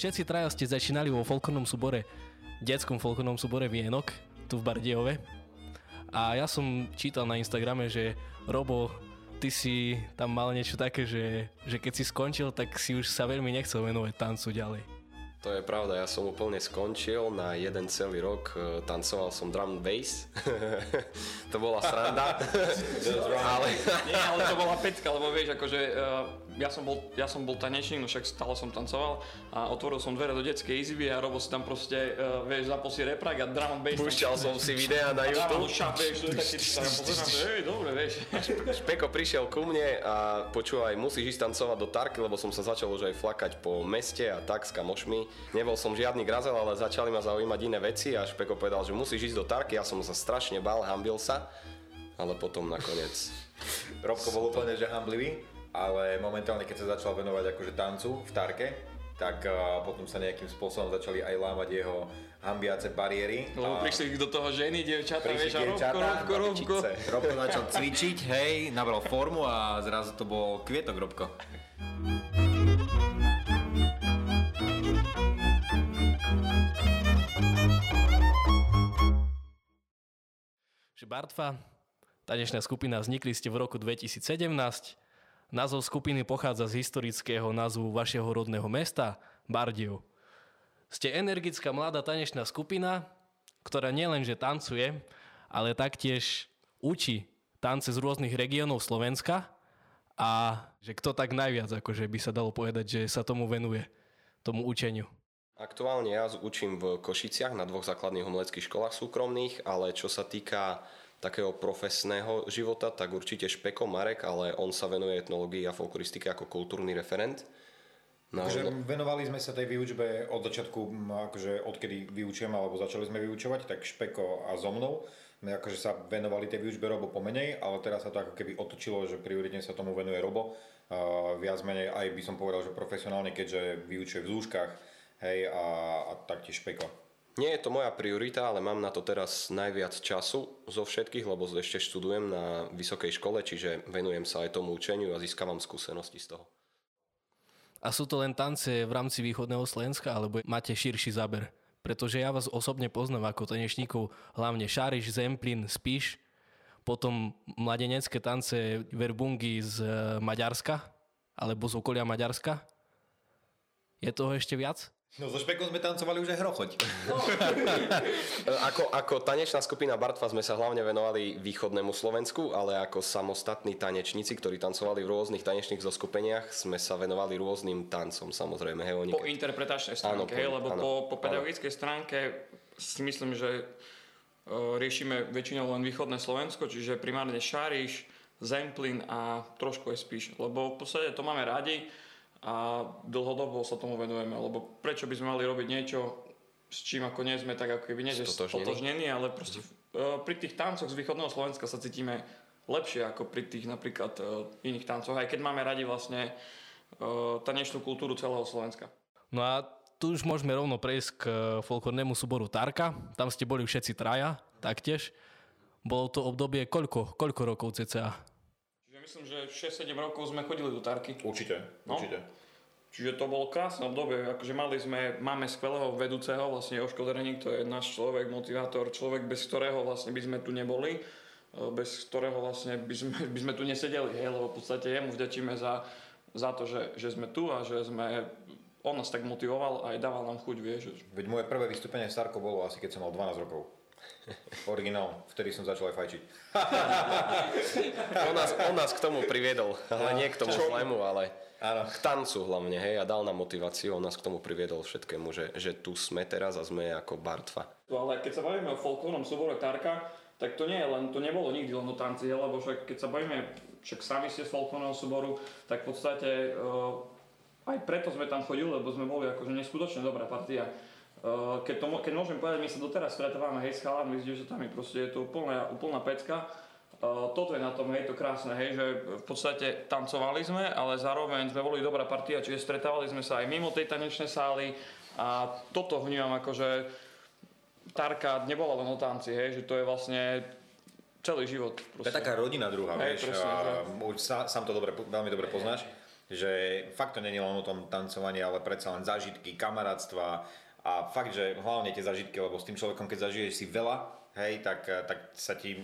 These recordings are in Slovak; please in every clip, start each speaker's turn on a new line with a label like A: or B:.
A: všetci traja ste začínali vo folklornom súbore, detskom folklornom súbore Vienok, tu v Bardejove. A ja som čítal na Instagrame, že Robo, ty si tam mal niečo také, že, že keď si skončil, tak si už sa veľmi nechcel venovať tancu ďalej.
B: To je pravda, ja som úplne skončil na jeden celý rok, e, tancoval som drum and bass, to bola sranda,
C: ale... Nie, ale to bola pecka, lebo vieš, akože uh, ja som bol, ja som bol tanečník, no však stále som tancoval a otvoril som dvere do detskej izby a robil si tam proste, uh, vieš, zapol si reprak a drum and bass.
B: Púšťal som si videa na YouTube. A
C: šap, vieš, to je taký, sa pozerám, že hej, dobre, vieš.
B: Špeko prišiel ku mne a počúvaj, musíš ísť tancovať do Tarky, lebo som sa začal už aj flakať po meste a tak s kamošmi. Nebol som žiadny grazel, ale začali ma zaujímať iné veci a Špeko povedal, že musíš ísť do Tarky, ja som sa strašne bál, hambil sa, ale potom nakoniec.
D: Robko bol úplne, že hamblivý ale momentálne, keď sa začal venovať akože tancu v Tarke, tak uh, potom sa nejakým spôsobom začali aj lámať jeho hambiace bariéry.
C: Lebo a... prišli do toho ženy, dievčatá, vieš, a Robko, Robko, Robko.
D: Robko začal cvičiť, hej, nabral formu a zrazu to bol kvietok Robko.
A: Že Bartfa, tanečná skupina, vznikli ste v roku 2017 Názov skupiny pochádza z historického názvu vašeho rodného mesta, Bardiev. Ste energická mladá tanečná skupina, ktorá nielenže tancuje, ale taktiež učí tance z rôznych regiónov Slovenska a že kto tak najviac, akože by sa dalo povedať, že sa tomu venuje, tomu učeniu.
B: Aktuálne ja učím v Košiciach na dvoch základných umeleckých školách súkromných, ale čo sa týka takého profesného života, tak určite Špeko Marek, ale on sa venuje etnológii a folkloristike ako kultúrny referent.
D: No, akože no. venovali sme sa tej výučbe od začiatku, akože odkedy vyučujem alebo začali sme vyučovať, tak Špeko a so mnou sme akože sa venovali tej výučbe Robo pomenej, ale teraz sa to ako keby otočilo, že prioritne sa tomu venuje Robo. Uh, viac menej aj by som povedal, že profesionálne, keďže vyučuje v zúškach, hej, a, a taktiež Špeko.
B: Nie je to moja priorita, ale mám na to teraz najviac času zo všetkých, lebo ešte študujem na vysokej škole, čiže venujem sa aj tomu učeniu a získavam skúsenosti z toho.
A: A sú to len tance v rámci východného Slovenska, alebo máte širší záber? Pretože ja vás osobne poznám ako tanečníkov, hlavne Šáriš, Zemplín, Spíš, potom mladenecké tance verbungy z e, Maďarska, alebo z okolia Maďarska. Je toho ešte viac?
D: No so špekom sme tancovali už aj hrochoť. No.
B: ako, ako tanečná skupina Bartva sme sa hlavne venovali východnému Slovensku, ale ako samostatní tanečníci, ktorí tancovali v rôznych tanečných zoskupeniach, sme sa venovali rôznym tancom samozrejme. Hej,
C: oni, po keď... interpretačnej stránke, áno, hej, lebo áno, po, po pedagogickej áno. stránke si myslím, že uh, riešime väčšinou len východné Slovensko, čiže primárne Šáriš, Zemplín a trošku aj Spíš, lebo v podstate to máme radi a dlhodobo sa tomu venujeme, lebo prečo by sme mali robiť niečo, s čím ako nie sme tak ako keby nie stotožnení, ale proste mm-hmm. pri tých tancoch z východného Slovenska sa cítime lepšie ako pri tých napríklad uh, iných tancoch, aj keď máme radi vlastne uh, tanečnú kultúru celého Slovenska.
A: No a tu už môžeme rovno prejsť k folklornému súboru Tarka. Tam ste boli všetci traja, taktiež. Bolo to obdobie koľko, koľko rokov cca?
C: Myslím, že 6-7 rokov sme chodili do Tarky.
D: Určite, no? určite.
C: Čiže to bolo krásne obdobie, akože mali sme, máme skvelého vedúceho, vlastne Joško Dreník, to je náš človek, motivátor, človek, bez ktorého vlastne by sme tu neboli, e, bez ktorého vlastne by sme, by sme tu nesedeli, hej, lebo v podstate jemu vďačíme za, za to, že, že sme tu a že sme, on nás tak motivoval a aj dával nám chuť, vieš.
D: Veď moje prvé vystúpenie v Starko bolo asi keď som mal 12 rokov. Originál, vtedy som začal aj fajčiť.
B: on, nás, on nás k tomu priviedol, ale nie k tomu zlému, ale Áno. k tancu hlavne, hej, a dal nám motiváciu, on nás k tomu priviedol všetkému, že, že tu sme teraz a sme ako Bartva.
C: Ale keď sa bavíme o folklórnom súbore Tarka, tak to nie je len, to nebolo nikdy len o tanci, lebo však keď sa bavíme, však sami ste z folklórneho súboru, tak v podstate uh, aj preto sme tam chodili, lebo sme boli akože neskutočne dobrá partia keď, to, keď môžem povedať, my sa doteraz stretávame hej s chalami, s dievčatami, proste je to úplná, úplná pecka. Uh, toto je na tom, hej, to krásne, hej, že v podstate tancovali sme, ale zároveň sme boli dobrá partia, čiže stretávali sme sa aj mimo tej tanečnej sály a toto vnímam ako, že Tarka nebola len o tanci, hej, že to je vlastne celý život.
D: Proste. To je taká rodina druhá, hej, vieš, presne, a, už sa, sám to dobre, veľmi dobre poznáš že fakt to není len o tom tancovaní, ale predsa len zážitky, kamarátstva a fakt, že hlavne tie zážitky, lebo s tým človekom, keď zažiješ si veľa, hej, tak, tak sa ti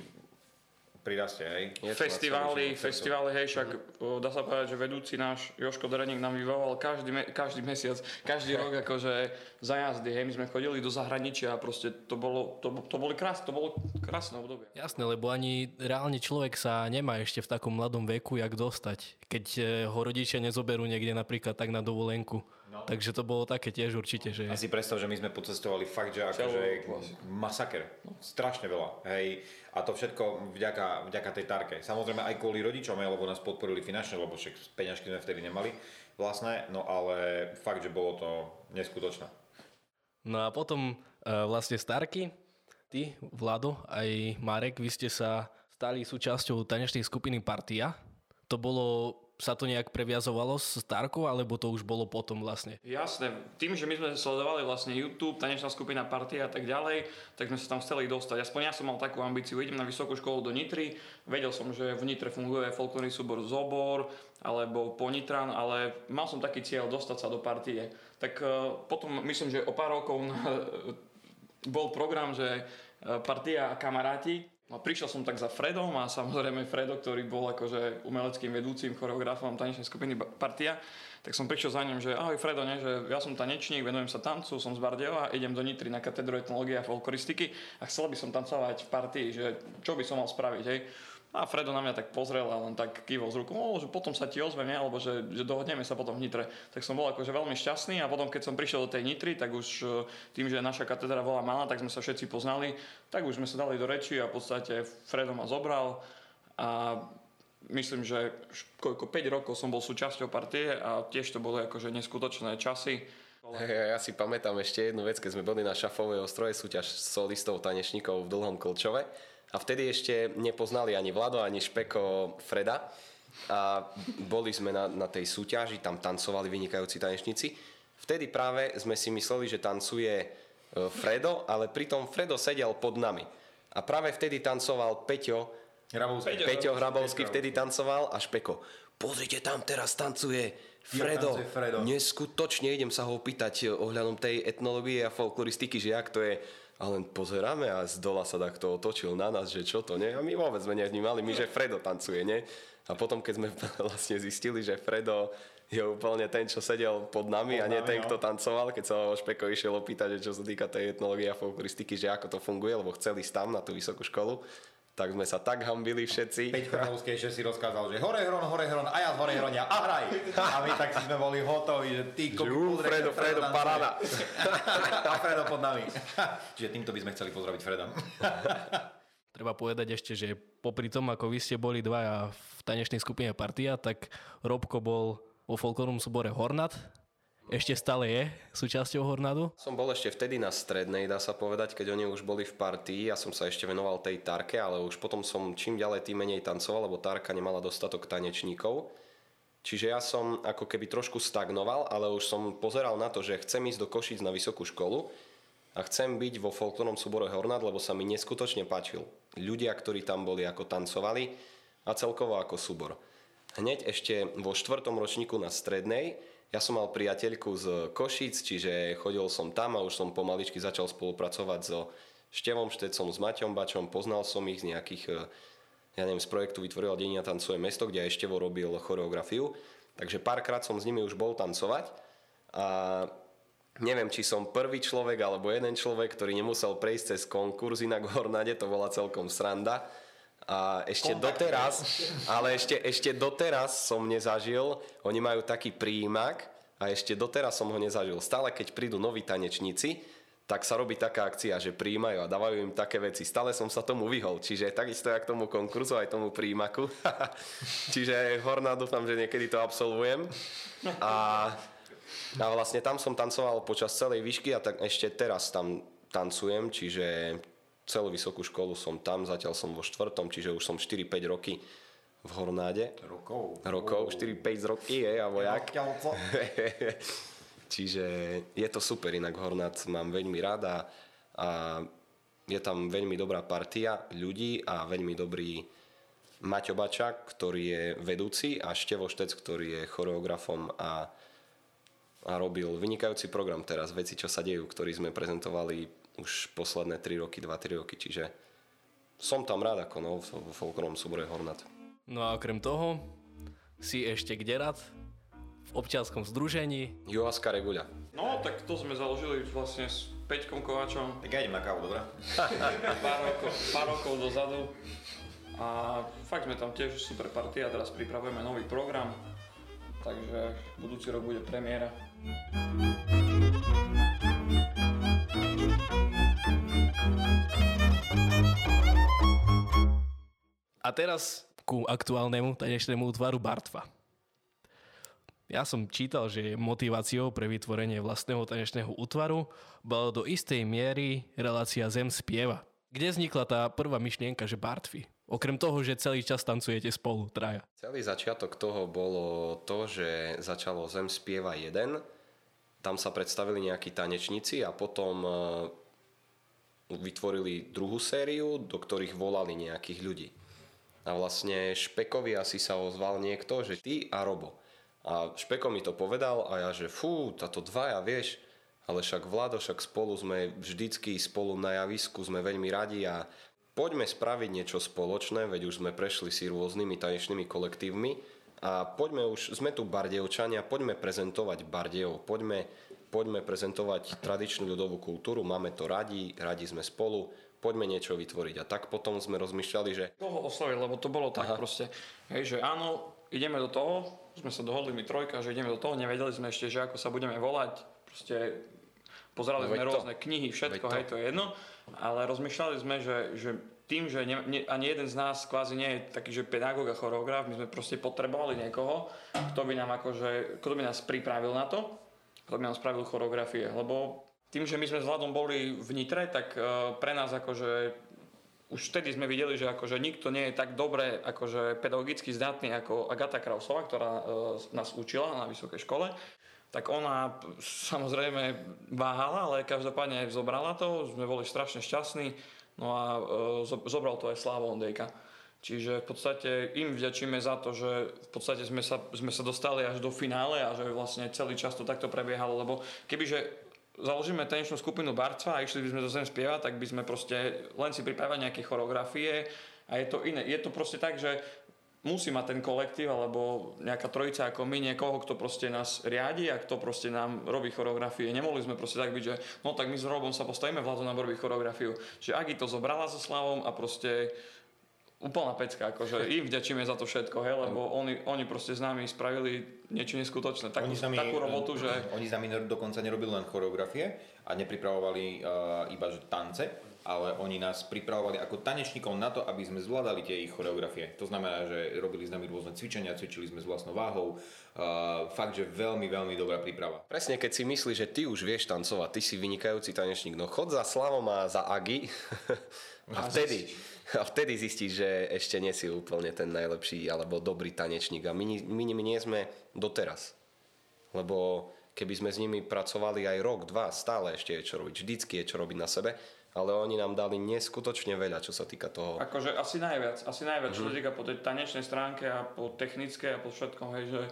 D: prirastie, hej.
C: Je festivály, festivály, hej, však uh-huh. dá sa povedať, že vedúci náš Joško Dreník nám vyvolal každý, me, každý mesiac, každý rok akože za jazdy, hej, my sme chodili do zahraničia a proste to bolo, to, to boli krásne, to bolo krásne obdobie.
A: Jasné, lebo ani reálne človek sa nemá ešte v takom mladom veku, jak dostať, keď eh, ho rodičia nezoberú niekde napríklad tak na dovolenku. No. Takže to bolo také tiež určite, že...
D: A si predstav, že my sme pocestovali fakt, že akože masaker. No, strašne veľa. Hej. A to všetko vďaka, vďaka tej tarke. Samozrejme aj kvôli rodičom, lebo nás podporili finančne, lebo však peňažky sme vtedy nemali vlastné, no ale fakt, že bolo to neskutočné.
A: No a potom uh, vlastne Starky, ty, Vlado, aj Marek, vy ste sa stali súčasťou tanečnej skupiny Partia. To bolo sa to nejak previazovalo s Starkou, alebo to už bolo potom vlastne?
C: Jasné, tým, že my sme sledovali vlastne YouTube, tanečná skupina Partia a tak ďalej, tak sme sa tam chceli dostať. Aspoň ja som mal takú ambíciu, idem na vysokú školu do Nitry, vedel som, že v Nitre funguje folklórny súbor Zobor, alebo Ponitran, ale mal som taký cieľ dostať sa do partie. Tak uh, potom myslím, že o pár rokov bol program, že uh, partia a kamaráti, No prišiel som tak za Fredom a samozrejme Fredo, ktorý bol akože umeleckým vedúcim, choreografom tanečnej skupiny Partia, tak som prišiel za ním, že ahoj Fredo, ne, že ja som tanečník, venujem sa tancu, som z Bardeva, idem do Nitry na katedru etnológie a folkloristiky a chcel by som tancovať v partii, že čo by som mal spraviť, hej. A Fredo na mňa tak pozrel a len tak kývol z rukou, že potom sa ti ozvem, alebo že, že dohodneme sa potom v Nitre. Tak som bol akože veľmi šťastný a potom keď som prišiel do tej Nitry, tak už e, tým, že naša katedra bola malá, tak sme sa všetci poznali, tak už sme sa dali do reči a v podstate Fredo ma zobral a myslím, že koľko 5 rokov som bol súčasťou partie a tiež to boli akože neskutočné časy.
B: Ja, ja si pamätám ešte jednu vec, keď sme boli na šafovej ostroje súťaž solistov tanečníkov v Dlhom Kolčove a vtedy ešte nepoznali ani Vlado, ani Špeko Freda. A boli sme na, na tej súťaži, tam tancovali vynikajúci tanečníci. Vtedy práve sme si mysleli, že tancuje e, Fredo, ale pritom Fredo sedel pod nami. A práve vtedy tancoval Peťo,
D: Hrabovský.
B: Peťo, Peťo Hrabovský vtedy tancoval a Špeko. Pozrite, tam teraz tancuje Fredo.
D: Fredo.
B: Neskutočne idem sa ho opýtať ohľadom tej etnológie a folkloristiky, že jak to je a len pozeráme a z dola sa takto otočil na nás, že čo to, nie? A my vôbec sme nevnímali, my, že Fredo tancuje, nie? A potom, keď sme vlastne zistili, že Fredo je úplne ten, čo sedel pod nami pod a nie nami, ten, no. kto tancoval, keď sa ho Špeko išiel opýtať, že čo sa týka tej etnológie a folkloristiky, že ako to funguje, lebo chceli ísť tam na tú vysokú školu tak sme sa tak hambili všetci.
D: Peť Chronovský ešte si rozkázal, že hore hron, hore hron, a ja z hore hronia, a hraj. A my tak si sme boli hotoví, že ty
B: kopi, uh, Fredo, Fredo, paráda.
D: a Fredo pod nami. Čiže týmto by sme chceli pozdraviť Freda.
A: Treba povedať ešte, že popri tom, ako vy ste boli dvaja v tanečnej skupine Partia, tak Robko bol vo folklórnom súbore Hornat, ešte stále je súčasťou Hornadu?
B: Som bol ešte vtedy na strednej, dá sa povedať, keď oni už boli v partii. Ja som sa ešte venoval tej Tarke, ale už potom som čím ďalej tým menej tancoval, lebo Tarka nemala dostatok tanečníkov. Čiže ja som ako keby trošku stagnoval, ale už som pozeral na to, že chcem ísť do Košic na vysokú školu a chcem byť vo folklórnom súbore Hornad, lebo sa mi neskutočne páčil. Ľudia, ktorí tam boli, ako tancovali a celkovo ako súbor. Hneď ešte vo štvrtom ročníku na strednej ja som mal priateľku z Košic, čiže chodil som tam a už som pomaličky začal spolupracovať so Števom Štecom, s Maťom Bačom, poznal som ich z nejakých, e, ja neviem, z projektu Vytvorila Denia tancuje mesto, kde aj Števo robil choreografiu. Takže párkrát som s nimi už bol tancovať a neviem, či som prvý človek alebo jeden človek, ktorý nemusel prejsť cez konkurs, inak Hornade to bola celkom sranda a ešte Kontakt. doteraz, ale ešte, ešte doteraz som nezažil, oni majú taký príjimak a ešte doteraz som ho nezažil. Stále keď prídu noví tanečníci, tak sa robí taká akcia, že príjmajú a dávajú im také veci. Stále som sa tomu vyhol, čiže takisto jak tomu konkurzu, aj tomu príjimaku. čiže horná dúfam, že niekedy to absolvujem. A, a vlastne tam som tancoval počas celej výšky a tak ešte teraz tam tancujem, čiže celú vysokú školu som tam, zatiaľ som vo štvrtom, čiže už som 4-5 roky v Hornáde.
D: Rokov?
B: Rokov, 4-5 roky je a vojak. čiže je to super, inak Hornát mám veľmi rád a, je tam veľmi dobrá partia ľudí a veľmi dobrý Maťo Bačák, ktorý je vedúci a Števo Štec, ktorý je choreografom a, a robil vynikajúci program teraz, veci, čo sa dejú, ktorý sme prezentovali už posledné 3 roky, 2-3 roky, čiže som tam rád ako no, v folklornom súbore Hornat.
A: No a okrem toho si ešte kde rád? V občianskom združení.
B: Juhaska Regulia.
C: No, tak to sme založili vlastne s Peťkom Kovačom
D: Tak ja idem na kávu, dobré?
C: pár rokov, pár rokov dozadu. A fakt sme tam tiež super partia, teraz pripravujeme nový program, takže budúci rok bude premiéra.
A: A teraz ku aktuálnemu tanečnému útvaru Bartva. Ja som čítal, že motiváciou pre vytvorenie vlastného tanečného útvaru bola do istej miery relácia Zem spieva. Kde vznikla tá prvá myšlienka, že Bartvy? Okrem toho, že celý čas tancujete spolu, traja.
B: Celý začiatok toho bolo to, že začalo Zem spieva 1, tam sa predstavili nejakí tanečníci a potom e, vytvorili druhú sériu, do ktorých volali nejakých ľudí. A vlastne Špekovi asi sa ozval niekto, že ty a Robo. A Špeko mi to povedal a ja, že fú, táto dvaja, vieš, ale však Vlado, však spolu sme vždycky spolu na javisku, sme veľmi radi a poďme spraviť niečo spoločné, veď už sme prešli si rôznymi tanečnými kolektívmi a poďme už, sme tu Bardejovčania, poďme prezentovať Bardejov, poďme, poďme prezentovať tradičnú ľudovú kultúru, máme to radi, radi sme spolu, poďme niečo vytvoriť. A tak potom sme rozmýšľali, že...
C: Koho osloviť, lebo to bolo tak
B: Aha.
C: proste, hej, že áno, ideme do toho, sme sa dohodli my trojka, že ideme do toho, nevedeli sme ešte, že ako sa budeme volať, proste pozerali
B: No
C: sme
B: to.
C: rôzne knihy, všetko,
B: Veď to.
C: hej, to je jedno, ale rozmýšľali sme, že, že tým, že ne, ne, ani jeden z nás kvázi nie je taký, že pedagóg a choreograf, my sme proste potrebovali niekoho, kto by nám akože, kto by nás pripravil na to, kto by nám spravil choreografie, lebo tým, že my sme s Vladom boli v Nitre, tak eh, pre nás akože už vtedy sme videli, že akože nikto nie je tak dobre akože pedagogicky zdatný ako Agata Krausová, ktorá e, nás učila na vysokej škole. Tak ona samozrejme váhala, ale každopádne zobrala to, sme boli strašne šťastní, no a e, zo- zobral to aj Slavo Ondejka. Čiže v podstate im vďačíme za to, že v podstate sme sa, sme sa dostali až do finále a že vlastne celý čas to takto prebiehalo, lebo kebyže založíme tanečnú skupinu Barcva a išli by sme do Zem spievať, tak by sme proste len si pripravili nejaké choreografie a je to iné. Je to proste tak, že musí mať ten kolektív alebo nejaká trojica ako my, niekoho, kto proste nás riadi a kto proste nám robí choreografie. Nemohli sme proste tak byť, že no tak my s Robom sa postavíme, Vlado nám robí choreografiu. Čiže Agi to zobrala so Slavom a proste úplná pecka, akože im vďačíme za to všetko, hej, lebo oni, oni proste s nami spravili niečo neskutočné, takú,
D: Oni nami,
C: takú robotu, že
D: Oni s nami dokonca nerobili len choreografie a nepripravovali uh, iba že tance, ale oni nás pripravovali ako tanečníkov na to, aby sme zvládali tie ich choreografie. To znamená, že robili s nami rôzne cvičenia, cvičili sme s vlastnou váhou. Uh, fakt, že veľmi, veľmi dobrá príprava.
B: Presne, keď si myslíš, že ty už vieš tancovať, ty si vynikajúci tanečník, no chod za Slavom a za Agi a vtedy, a vtedy zistíš, že ešte nie si úplne ten najlepší alebo dobrý tanečník a my, ni- my nimi nie sme doteraz. Lebo keby sme s nimi pracovali aj rok, dva, stále ešte je čo robiť, vždycky je čo robiť na sebe, ale oni nám dali neskutočne veľa, čo sa týka toho.
C: Akože asi najviac, asi najviac,
B: Mhm.
C: čo sa týka po tej tanečnej stránke a po technickej a po všetkom, hej, že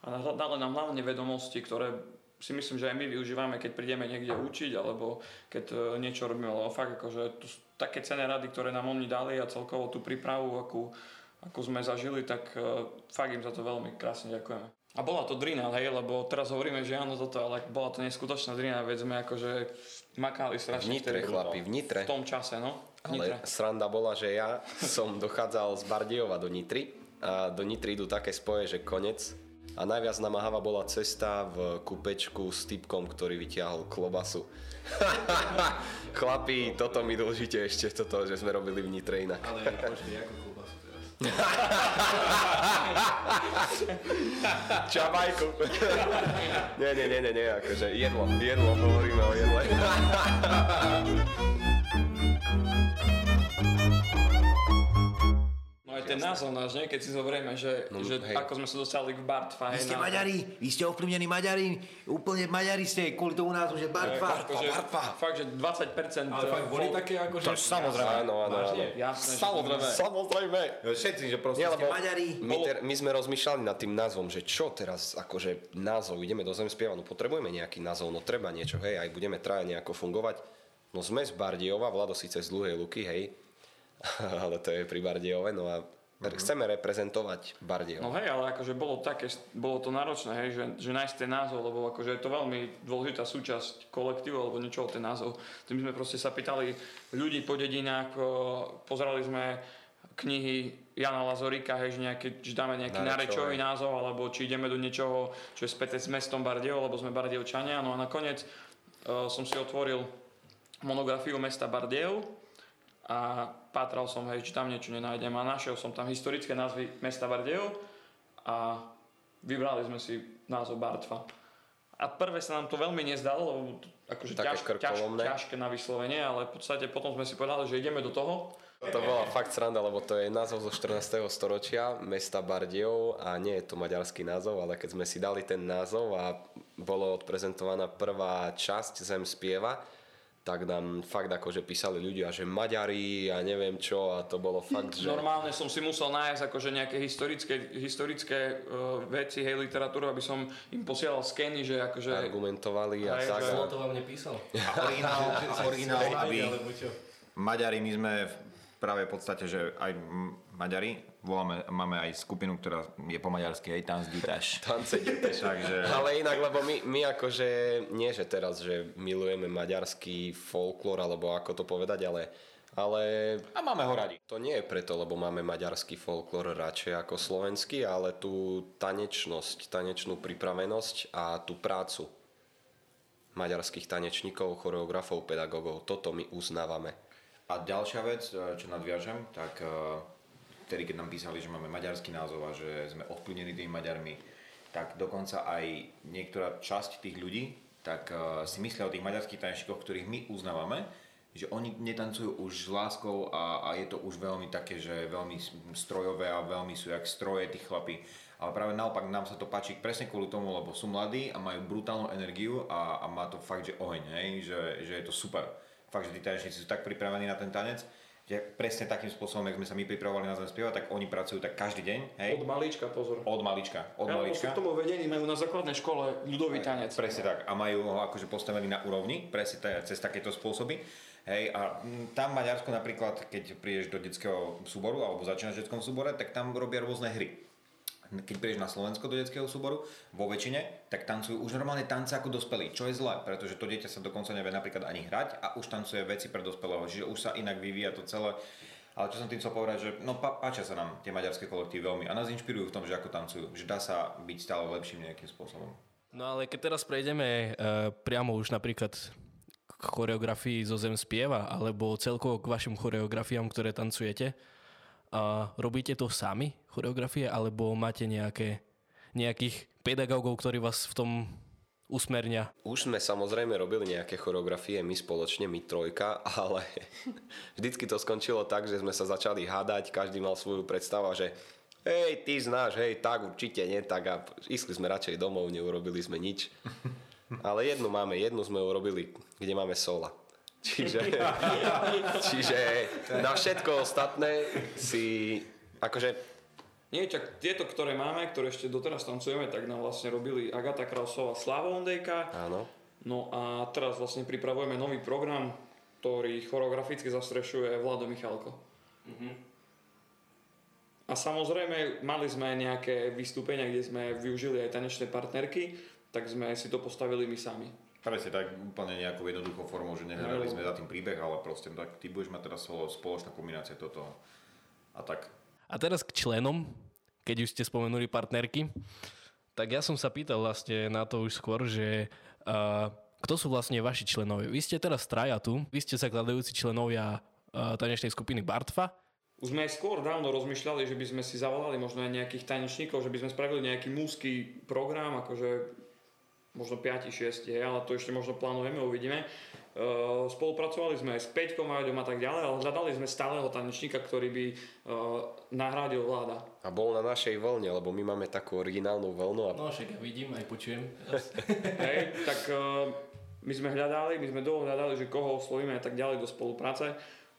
C: a dali nám hlavne vedomosti, ktoré si myslím, že aj my využívame, keď prídeme niekde učiť, alebo keď e, niečo robíme, lebo fakt akože to také cenné rady, ktoré nám oni dali a celkovo tú prípravu, akú, akú sme zažili, tak e, fakt im za to veľmi krásne ďakujeme. A bola to drina, hej, lebo teraz hovoríme, že áno toto, ale bola to neskutočná drina, veď sme akože makali strašne.
B: V Nitre, chlapi, v Nitre.
C: V tom čase, no. V Nitre.
B: Ale sranda bola, že ja som dochádzal z Bardejova do Nitry a do Nitry idú také spoje, že konec. A najviac namáhavá bola cesta v kupečku s typkom, ktorý vyťahol klobasu. Chlapi, toto mi dlžíte ešte, toto, že sme robili v Nitre inak.
A: Ale počkej, ako klubasu teraz.
B: Čabajku. nie, nie, nie, nie, nie, akože jedlo, jedlo, hovoríme o jedle.
C: Ten ten názov náš, nie? keď si zoberieme, že,
B: No,
C: že
B: hej.
C: ako sme sa dostali k Bartfa.
E: Vy ste Maďari, vy ste ovplyvnení Maďari, úplne Maďari ste, kvôli tomu názvu, že Bartva.
C: Akože, fakt, že 20%.
A: Ale fakt boli
C: fol-
A: také akože...
D: To samozrejme.
B: Áno, áno, áno.
C: Jasné, že-
B: Samozrejme. Samozrejme.
D: Všetci, že proste ste
E: Maďari.
B: my, ter, my sme rozmýšľali nad tým názvom, že čo teraz, akože názov, ideme do Zem spieva, no potrebujeme nejaký názov, no treba niečo, hej, aj budeme traja nejako fungovať. No sme z Bardiova, Vlado síce z Dlhej Luky, hej, ale to je pri Bardiove, no a chceme reprezentovať Bardiov.
C: No hej, ale akože bolo také, bolo to náročné, hej, že, že nájsť ten názov, lebo akože je to veľmi dôležitá súčasť kolektívu alebo niečoho ten názov. Tým sme proste sa pýtali ľudí po dedinách, pozerali sme knihy Jana Lazorika, hej, že, nejaké, či dáme nejaký
B: narečový
C: názov, alebo či ideme do niečoho, čo je späté s mestom Bardejov, lebo sme Bardejovčania. No a nakoniec uh, som si otvoril monografiu mesta Bardejov a pátral som, hej, či tam niečo nenájdem a našiel som tam historické názvy mesta Bardejov a vybrali sme si názov Bartva. A prvé sa nám to veľmi nezdalo, lebo akože ťaž, ťaž, ťažké na vyslovenie, ale v podstate potom sme si povedali, že ideme do toho.
B: To bola fakt sranda, lebo to je názov zo 14. storočia, mesta Bardiov a nie je to maďarský názov, ale keď sme si dali ten názov a bolo odprezentovaná prvá časť Zem spieva, tak nám fakt akože písali ľudia, že Maďari a neviem čo a to bolo fakt, že...
C: Normálne som si musel nájsť akože nejaké historické, historické uh, veci, hej, literatúru, aby som im posielal skeny, že akože...
B: argumentovali a tak.
C: že-
B: A...
A: to vám nepísal.
E: A originál, originál, aby?
D: Maďari, my sme v- práve v podstate, že aj Maďari, voláme, máme aj skupinu, ktorá je po maďarsky, aj tam zdítaš.
B: Tance.
D: Takže-
B: Ale inak, lebo my, my akože, nie že teraz, že milujeme maďarský folklór, alebo ako to povedať, ale, ale
D: A máme ho radi.
B: to nie je preto, lebo máme maďarský folklór radšej ako slovenský, ale tú tanečnosť, tanečnú pripravenosť a tú prácu maďarských tanečníkov, choreografov, pedagógov, toto my uznávame.
D: A ďalšia vec, e, čo nadviažem, tak e, vtedy, keď nám písali, že máme maďarský názov a že sme ovplyvnení tými Maďarmi, tak dokonca aj niektorá časť tých ľudí tak e, si myslia o tých maďarských tanečníkoch, ktorých my uznávame, že oni netancujú už s láskou a, a je to už veľmi také, že veľmi strojové a veľmi sú jak stroje tí chlapi. Ale práve naopak nám sa to páči presne kvôli tomu, lebo sú mladí a majú brutálnu energiu a, a má to fakt, že oheň, hej? Že, že je to super. Fakt, že tí tanečníci sú tak pripravení na ten tanec, presne takým spôsobom, jak sme sa my pripravovali na Zem tak oni pracujú tak každý deň, hej?
C: Od malička, pozor.
D: Od malička, od
C: Ja,
D: malička.
C: k tomu vedení majú na základnej škole ľudový tanec.
D: Presne tak. A majú ho akože postavený na úrovni, presne t- cez takéto spôsoby. Hej, a tam v Maďarsku napríklad, keď prídeš do detského súboru alebo začínaš v detskom súbore, tak tam robia rôzne hry. Keď prídeš na Slovensko do detského súboru, vo väčšine, tak tancujú už normálne tance ako dospelí, čo je zlé, pretože to dieťa sa dokonca nevie napríklad ani hrať a už tancuje veci pre dospelého, čiže už sa inak vyvíja to celé. Ale čo som tým chcel povedať, že no, pá- páčia sa nám tie maďarské kolektívy veľmi a nás inšpirujú v tom, že ako tancujú, že dá sa byť stále lepším nejakým spôsobom.
A: No ale keď teraz prejdeme uh, priamo už napríklad k choreografii zo Zem spieva, alebo celkovo k vašim choreografiám, ktoré tancujete, a robíte to sami, choreografie, alebo máte nejaké, nejakých pedagógov, ktorí vás v tom usmernia?
B: Už sme samozrejme robili nejaké choreografie, my spoločne, my trojka, ale vždycky to skončilo tak, že sme sa začali hádať, každý mal svoju predstavu, že hej, ty znáš, hej, tak určite nie, tak a išli sme radšej domov, neurobili sme nič. Ale jednu máme, jednu sme urobili, kde máme sola. Čiže, čiže na všetko ostatné si, akože
C: Nie, čak tieto, ktoré máme, ktoré ešte doteraz tancujeme, tak nám vlastne robili Agata Krausová, Slava Ondejka.
B: áno,
C: No a teraz vlastne pripravujeme nový program, ktorý choreograficky zastrešuje Vlado Michalko. A samozrejme, mali sme nejaké vystúpenia, kde sme využili aj tanečné partnerky, tak sme si to postavili my sami.
D: Presne tak, úplne nejakou jednoduchou formou, že nehľadali sme za tým príbeh, ale proste tak ty budeš mať teraz solo, spoločná kombinácia toto a tak.
A: A teraz k členom, keď už ste spomenuli partnerky, tak ja som sa pýtal vlastne na to už skôr, že uh, kto sú vlastne vaši členovia? Vy ste teraz traja tu, vy ste zakladajúci členovia uh, tanečnej skupiny Bartfa.
C: Už sme aj skôr dávno rozmýšľali, že by sme si zavolali možno aj nejakých tanečníkov, že by sme spravili nejaký múzky program, akože možno 5-6, hej, ale to ešte možno plánujeme, uvidíme. Uh, spolupracovali sme aj s Peťkom Vajdom a tak ďalej, ale hľadali sme stáleho tanečníka, ktorý by uh, nahradil vláda.
B: A bol na našej vlne, lebo my máme takú originálnu vlnu a
A: No však ja vidím, aj počujem.
C: Hej, tak uh, my sme hľadali, my sme dlho hľadali, že koho oslovíme a tak ďalej do spolupráce.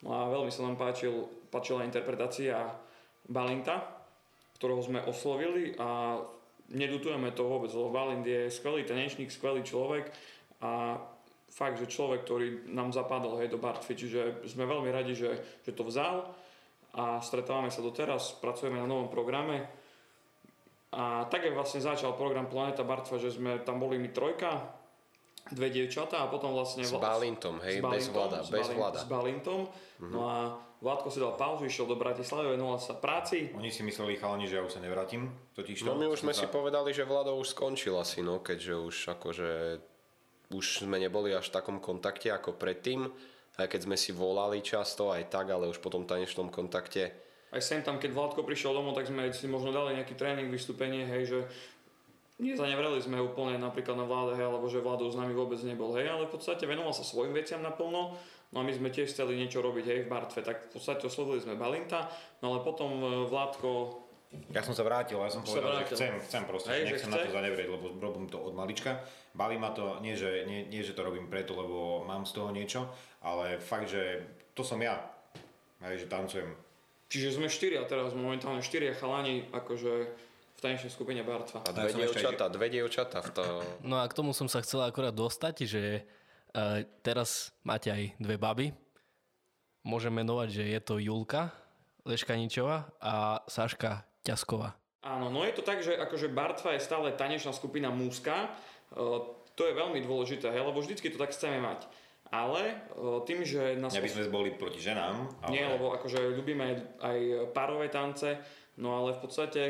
C: No a veľmi sa nám páčil, páčila interpretácia Balinta, ktorého sme oslovili a nedutujeme to vôbec, lebo Balint je skvelý tanečník, skvelý človek a fakt, že človek, ktorý nám zapadol hej, do Bartfy, čiže sme veľmi radi, že, že to vzal a stretávame sa doteraz, pracujeme na novom programe. A tak je vlastne začal program Planeta Bartfa, že sme tam boli my trojka, dve dievčatá a potom vlastne...
B: s Balintom, hej, bez vlada,
C: s
B: bez vlada.
C: S Balintom. No a Vládko si dal pauzu, išiel do Bratislavy, venoval sa práci.
D: Oni si mysleli chalani, že ja už sa nevrátim, totiž
B: No my už sme si povedali, že Vlado už skončil asi, no, keďže už akože už sme neboli až v takom kontakte ako predtým, aj keď sme si volali často, aj tak, ale už po tom tanečnom kontakte
C: Aj sem tam, keď Vládko prišiel domov, tak sme si možno dali nejaký tréning, vystúpenie, hej, že nezanevreli sme úplne napríklad na vláde, hej, alebo že vládou s nami vôbec nebol, hej, ale v podstate venoval sa svojim veciam naplno, no a my sme tiež chceli niečo robiť, hej, v Bartve, tak v podstate oslovili sme Balinta, no ale potom e, Vládko
D: Ja som sa vrátil, ja som povedal,
C: vrátil.
D: že chcem, chcem proste,
C: Hej,
D: že
C: že
D: nechcem
C: chce?
D: na to zanevrieť, lebo robím to od malička. Baví ma to, nie že, nie, nie že to robím preto, lebo mám z toho niečo, ale fakt, že to som ja. Hej, že tancujem.
C: Čiže sme štyria teraz, momentálne štyria chalani, akože v tanečnej skupine Bartva.
B: a dve
D: ešte
B: dievčatá, dve dievčatá v to...
A: No a k tomu som sa chcel akorát dostať, že uh, teraz máte aj dve baby. Môžem menovať, že je to Julka Leškaničová a Saška Ťasková.
C: Áno, no je to tak, že akože Bartva je stále tanečná skupina mužská. E, to je veľmi dôležité, hej, lebo vždycky to tak chceme mať. Ale e, tým, že nás...
D: Aby sme boli proti ženám, ale
C: Nie, lebo akože ľubíme aj, aj párové tance, no ale v podstate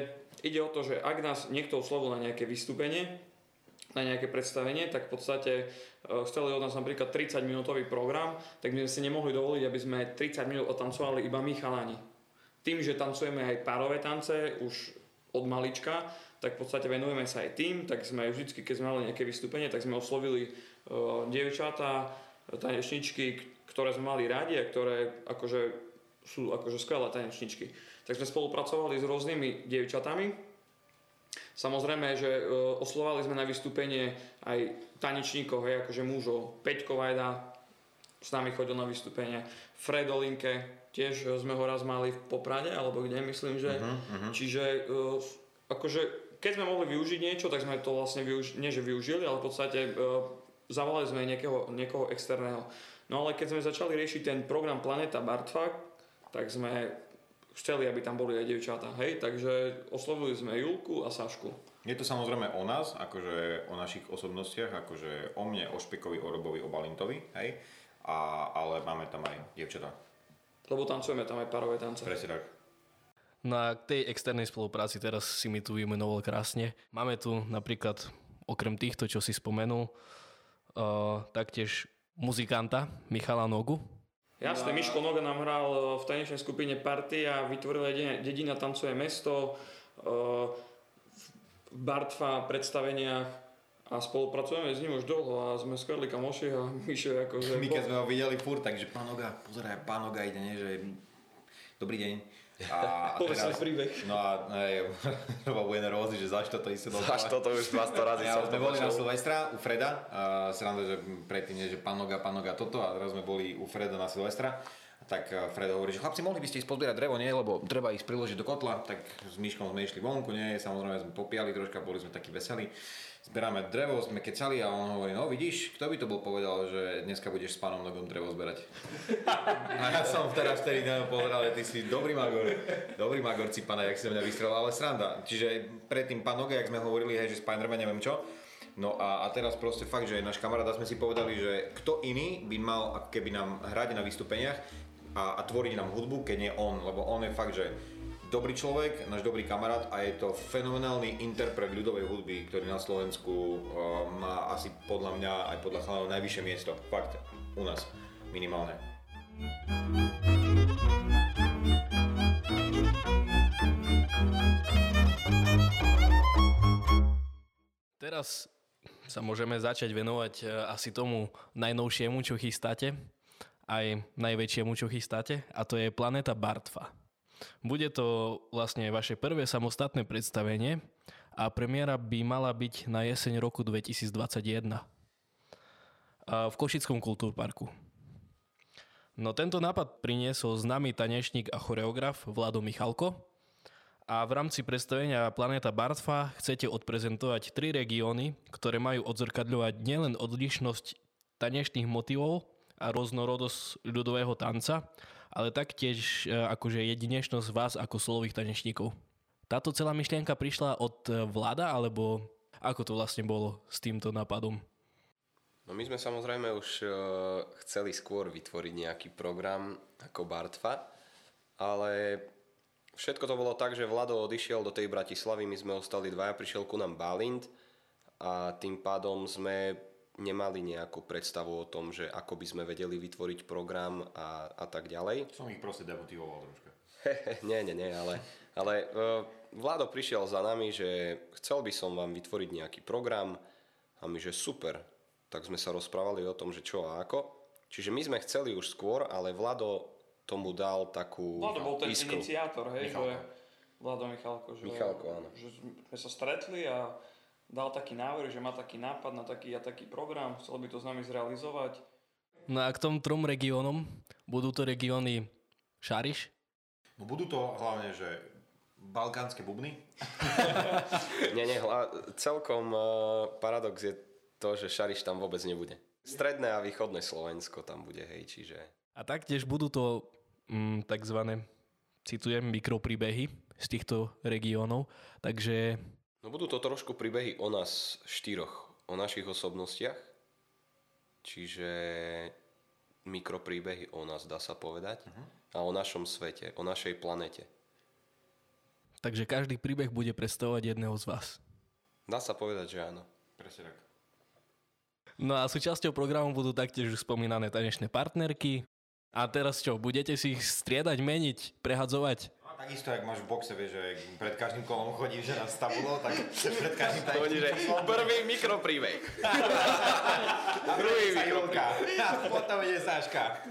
C: ide o to, že ak nás niekto oslovil na nejaké vystúpenie, na nejaké predstavenie, tak v podstate e, chceli od nás napríklad 30 minútový program, tak my sme si nemohli dovoliť, aby sme 30 minút otancovali iba my chalani. Tým, že tancujeme aj párové tance už od malička, tak v podstate venujeme sa aj tým, tak sme vždycky, keď sme mali nejaké vystúpenie, tak sme oslovili uh, dievčatá, tanečničky, ktoré sme mali radi a ktoré akože sú akože skvelé tanečničky. Tak sme spolupracovali s rôznymi dievčatami. Samozrejme, že e, oslovali sme na vystúpenie aj tanečníkov, hej, akože mužov. Peťko Vajda s nami chodil na vystúpenie. Fred Olinke, tiež sme ho raz mali v Poprade, alebo kde, myslím, že. Čiže e, akože keď sme mohli využiť niečo, tak sme to vlastne využi- nie, že využili, ale v podstate e, zavolali sme niekoho, niekoho externého. No ale keď sme začali riešiť ten program Planeta Bartfak, tak sme chceli, aby tam boli aj dievčatá, hej, takže oslovili sme Julku a Sašku.
D: je to samozrejme o nás, akože o našich osobnostiach, akože o mne, o Špekovi, o Robovi, o Balintovi, hej, a, ale máme tam aj dievčatá.
C: Lebo tancujeme tam aj parové tance.
D: Presne tak.
A: No a k tej externej spolupráci teraz si mi tu vymenoval krásne. Máme tu napríklad, okrem týchto, čo si spomenul, uh, taktiež muzikanta Michala Nogu.
C: Jasne, Miško Noga nám hral e, v tanečnej skupine Party a vytvoril dedina, dedina tancuje mesto, e, v Bartfa predstaveniach a spolupracujeme s ním už dlho a sme skvelí kamoši a Mišo akože...
D: My keď sme ho videli furt, takže pán Oga, pozeraj, pán Oga ide, nie, že dobrý deň. A, a
C: Povedz svoj príbeh.
D: No a hej, Robo bude nervózny, že zač toto isté doznala.
B: Až toto už 200 razy
D: Ja,
B: som
D: sme boli na. Silvestra u Freda, a sranda, že predtým nie, že pán Noga, pán Noga toto a teraz sme boli u Freda na Silvestra. Tak eh, Fred hovorí, že chlapci, mohli by ste ísť pozbierať drevo, nie? Lebo treba ich priložiť do kotla. Tak s Myškom sme išli vonku, nie? Samozrejme sme popiali troška, boli sme takí veselí. Zberáme drevo, sme kecali a on hovorí, no vidíš, kto by to bol povedal, že dneska budeš s pánom Nogom drevo zberať. A ja som teraz vtedy na ňo pozeral, že ty si dobrý magor, dobrý magor cipana, jak si mňa vystrelil, ale sranda. Čiže predtým pán Noga, jak sme hovorili, hej, že Spiderman, neviem čo, No a, a teraz proste fakt, že náš kamarát a sme si povedali, že kto iný by mal keby nám hrať na vystúpeniach a, a tvoriť nám hudbu, keď nie on, lebo on je fakt, že dobrý človek, náš dobrý kamarát a je to fenomenálny interpret ľudovej hudby, ktorý na Slovensku uh, má asi podľa mňa aj podľa chalanov najvyššie miesto. Fakt, u nás minimálne.
A: Teraz sa môžeme začať venovať e, asi tomu najnovšiemu, čo chystáte, aj najväčšiemu, čo chystáte, a to je Planeta Bartfa. Bude to vlastne vaše prvé samostatné predstavenie a premiéra by mala byť na jeseň roku 2021 v Košickom kultúrparku. No tento nápad priniesol známy tanečník a choreograf Vlado Michalko a v rámci predstavenia Planeta Bartfa chcete odprezentovať tri regióny, ktoré majú odzrkadľovať nielen odlišnosť tanečných motivov a rôznorodosť ľudového tanca, ale taktiež e, akože jedinečnosť vás ako solových tanečníkov. Táto celá myšlienka prišla od e, vláda, alebo ako to vlastne bolo s týmto nápadom?
B: No my sme samozrejme už uh, chceli skôr vytvoriť nejaký program ako Bartfa, ale všetko to bolo tak, že Vlado odišiel do tej Bratislavy, my sme ostali dvaja, prišiel ku nám Balind a tým pádom sme nemali nejakú predstavu o tom, že ako by sme vedeli vytvoriť program a, a tak ďalej.
D: Som ich proste demotivoval troška.
B: nie, nie, nie, ale, ale uh, Vlado prišiel za nami, že chcel by som vám vytvoriť nejaký program a my, že super, tak sme sa rozprávali o tom, že čo a ako. Čiže my sme chceli už skôr, ale Vlado tomu dal takú
C: Vlado bol ten
B: iskru.
C: iniciátor, hej,
D: Michalko.
C: že Vlado Michalko, že,
B: Michalko, áno.
C: že sme sa stretli a dal taký návrh, že má taký nápad na taký a taký program, chcel by to s nami zrealizovať.
A: No a k tom trom regiónom, budú to regióny Šariš,
D: No budú to hlavne, že balkánske bubny.
B: Nie, nie, hla, celkom uh, paradox je to, že Šariš tam vôbec nebude. Stredné a východné Slovensko tam bude, hej, čiže...
A: A taktiež budú to mm, takzvané, citujem, mikropríbehy z týchto regiónov. Takže
B: No budú to trošku príbehy o nás štyroch, o našich osobnostiach. Čiže mikropríbehy o nás, dá sa povedať. A o našom svete, o našej planete.
A: Takže každý príbeh bude predstavovať jedného z vás.
B: Dá sa povedať, že áno.
D: Presne tak.
A: No a súčasťou programu budú taktiež už spomínané tanečné partnerky. A teraz čo, budete si ich striedať, meniť, prehadzovať?
D: Takisto, jak máš v boxe, vieš, že predkaždým kolom chodíš, že na stabulo, tak pred každým
B: Oni, že prvý mikropríbeh.
D: Druhý. A potom ide Sáška.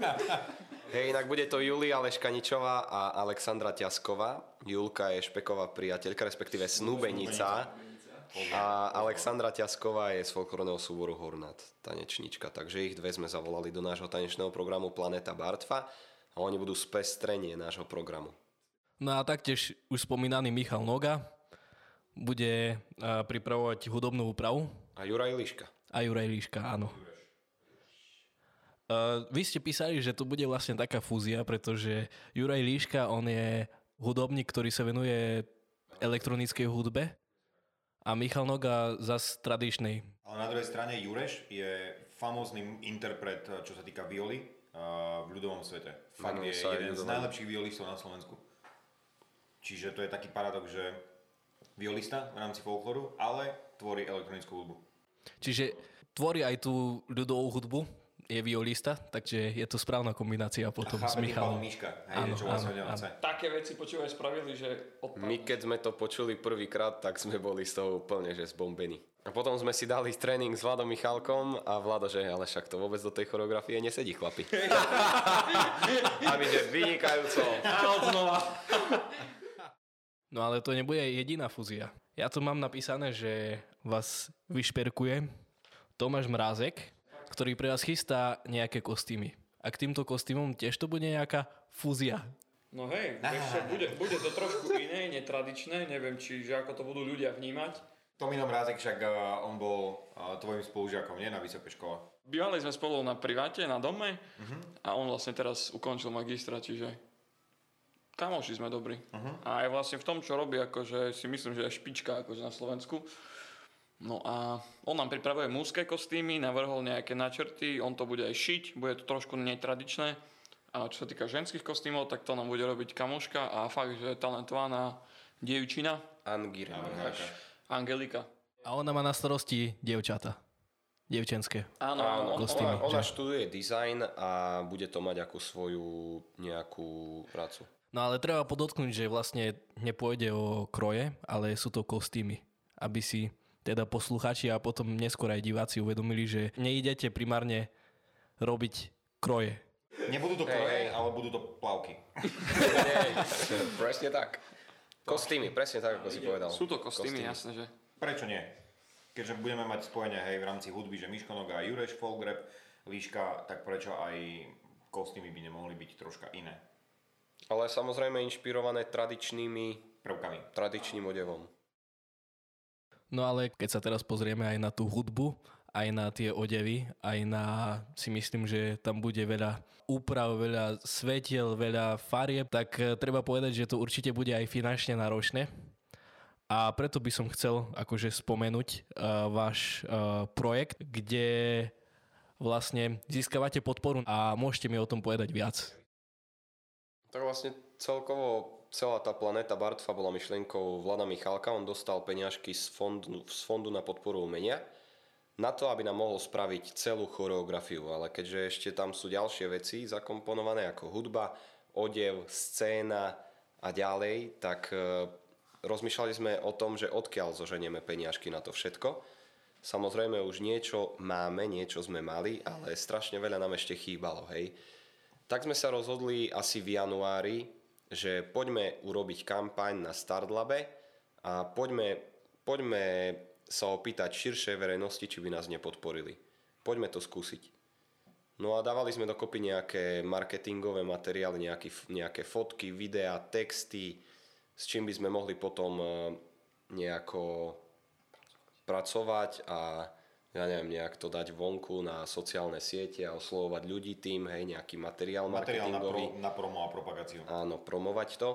B: Hej, inak bude to Julia Leškaničová a Alexandra Ťasková. Julka je špeková priateľka, respektíve snúbenica. A Alexandra Ťasková je z folklórneho súboru Hornat, tanečnička. Takže ich dve sme zavolali do nášho tanečného programu Planeta Bartfa a oni budú spestrenie nášho programu.
A: No a taktiež už spomínaný Michal Noga bude a, pripravovať hudobnú úpravu.
B: A Juraj Liška.
A: A Juraj Líška, áno. Uh, vy ste písali, že to bude vlastne taká fúzia, pretože Juraj Líška, on je hudobník, ktorý sa venuje elektronickej hudbe a Michal Noga zas tradičnej.
D: Ale na druhej strane Jureš je famózny interpret, čo sa týka violy uh, v ľudovom svete. Fakt je jeden z najlepších violistov na Slovensku. Čiže to je taký paradox, že violista v rámci folklóru, ale tvorí elektronickú hudbu.
A: Čiže tvorí aj tú ľudovú hudbu, je violista, takže je to správna kombinácia potom
D: A
A: s Michalom.
D: Miška, hej,
A: Áno,
D: čo vlastne
A: áno, áno.
C: Také veci počúvaj spravili, že odpadli.
B: My keď sme to počuli prvýkrát, tak sme boli z toho úplne že zbombení. A potom sme si dali tréning s Vladom Michalkom a Vlado, že ale však to vôbec do tej choreografie nesedí, chlapi. a my, že vynikajúco.
A: No ale to nebude jediná fúzia. Ja tu mám napísané, že vás vyšperkuje Tomáš Mrázek, ktorý pre vás chystá nejaké kostýmy. A k týmto kostýmom tiež to bude nejaká fúzia.
C: No hej, čo, bude, bude to trošku iné, netradičné, neviem, či že ako to budú ľudia vnímať.
D: Tomino Mrázek však uh, on bol uh, tvojim spolužiakom, nie? Na vysokej škole.
C: Bývali sme spolu na priváte, na dome a on vlastne teraz ukončil magistra, čiže kamoši sme dobrí. A aj vlastne v tom, čo robí, akože si myslím, že je špička akože na Slovensku. No a on nám pripravuje mužské kostýmy, navrhol nejaké načrty, on to bude aj šiť, bude to trošku netradičné. A čo sa týka ženských kostýmov, tak to nám bude robiť kamoška a fakt, že je talentovaná dievčina,
B: Angir.
C: Angelika.
A: A ona má na starosti dievčata. Dievčenské.
C: Áno,
B: Áno,
C: on,
A: kostýmy.
B: ona, ona
A: že?
B: študuje dizajn a bude to mať ako svoju nejakú prácu.
A: No ale treba podotknúť, že vlastne nepôjde o kroje, ale sú to kostýmy. Aby si teda posluchači a potom neskôr aj diváci uvedomili, že neidete primárne robiť kroje.
D: Nebudú to kroje,
B: hej.
D: ale budú to plavky.
B: Presne tak. Kostýmy, presne tak, ako si povedal.
C: Sú to kostýmy, jasné, že?
D: Prečo nie? Keďže budeme mať spojenia hej, v rámci hudby, že Miško Noga a Jureš Folgrep, Líška, tak prečo aj kostýmy by nemohli byť troška iné
B: Ale samozrejme inšpirované tradičnými,
D: prvkami.
B: tradičným odevom.
A: No ale keď sa teraz pozrieme aj na tú hudbu, aj na tie odevy, aj na, si myslím, že tam bude veľa úprav, veľa svetiel, veľa farieb, tak eh, treba povedať, že to určite bude aj finančne náročné. A preto by som chcel akože spomenúť uh, váš uh, projekt, kde vlastne získavate podporu a môžete mi o tom povedať viac.
B: Tak vlastne celkovo celá tá planéta Bartfa bola myšlienkou Vlada Michalka. On dostal peňažky z fondu, z fondu na podporu umenia na to, aby nám mohol spraviť celú choreografiu. Ale keďže ešte tam sú ďalšie veci zakomponované ako hudba, odev, scéna a ďalej, tak e, rozmýšľali sme o tom, že odkiaľ zoženieme peniažky na to všetko. Samozrejme už niečo máme, niečo sme mali, ale strašne veľa nám ešte chýbalo, hej. Tak sme sa rozhodli asi v januári, že poďme urobiť kampaň na Startlabe a poďme, poďme sa opýtať širšej verejnosti, či by nás nepodporili. Poďme to skúsiť. No a dávali sme dokopy nejaké marketingové materiály, nejaký, nejaké fotky, videá, texty, s čím by sme mohli potom eh, nejako pracovať a ja neviem, nejak to dať vonku na sociálne siete a oslovovať ľudí tým, hej, nejaký materiál
D: Materiál na,
B: marketingový.
D: pro, na promo a propagáciu.
B: Áno, promovať to.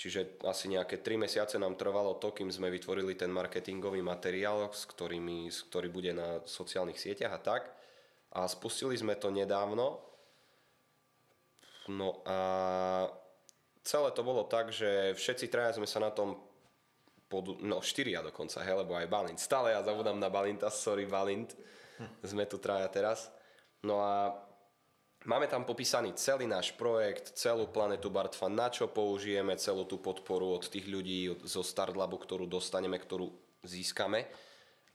B: Čiže asi nejaké 3 mesiace nám trvalo to, kým sme vytvorili ten marketingový materiál, s ktorými, s ktorý bude na sociálnych sieťach a tak. A spustili sme to nedávno. No a celé to bolo tak, že všetci traja sme sa na tom pod, no štyria dokonca, hej, lebo aj Balint. Stále ja zabudám na Balinta, sorry Balint. Sme tu traja teraz. No a máme tam popísaný celý náš projekt, celú planetu Bartfa, na čo použijeme celú tú podporu od tých ľudí zo Startlabu, ktorú dostaneme, ktorú získame.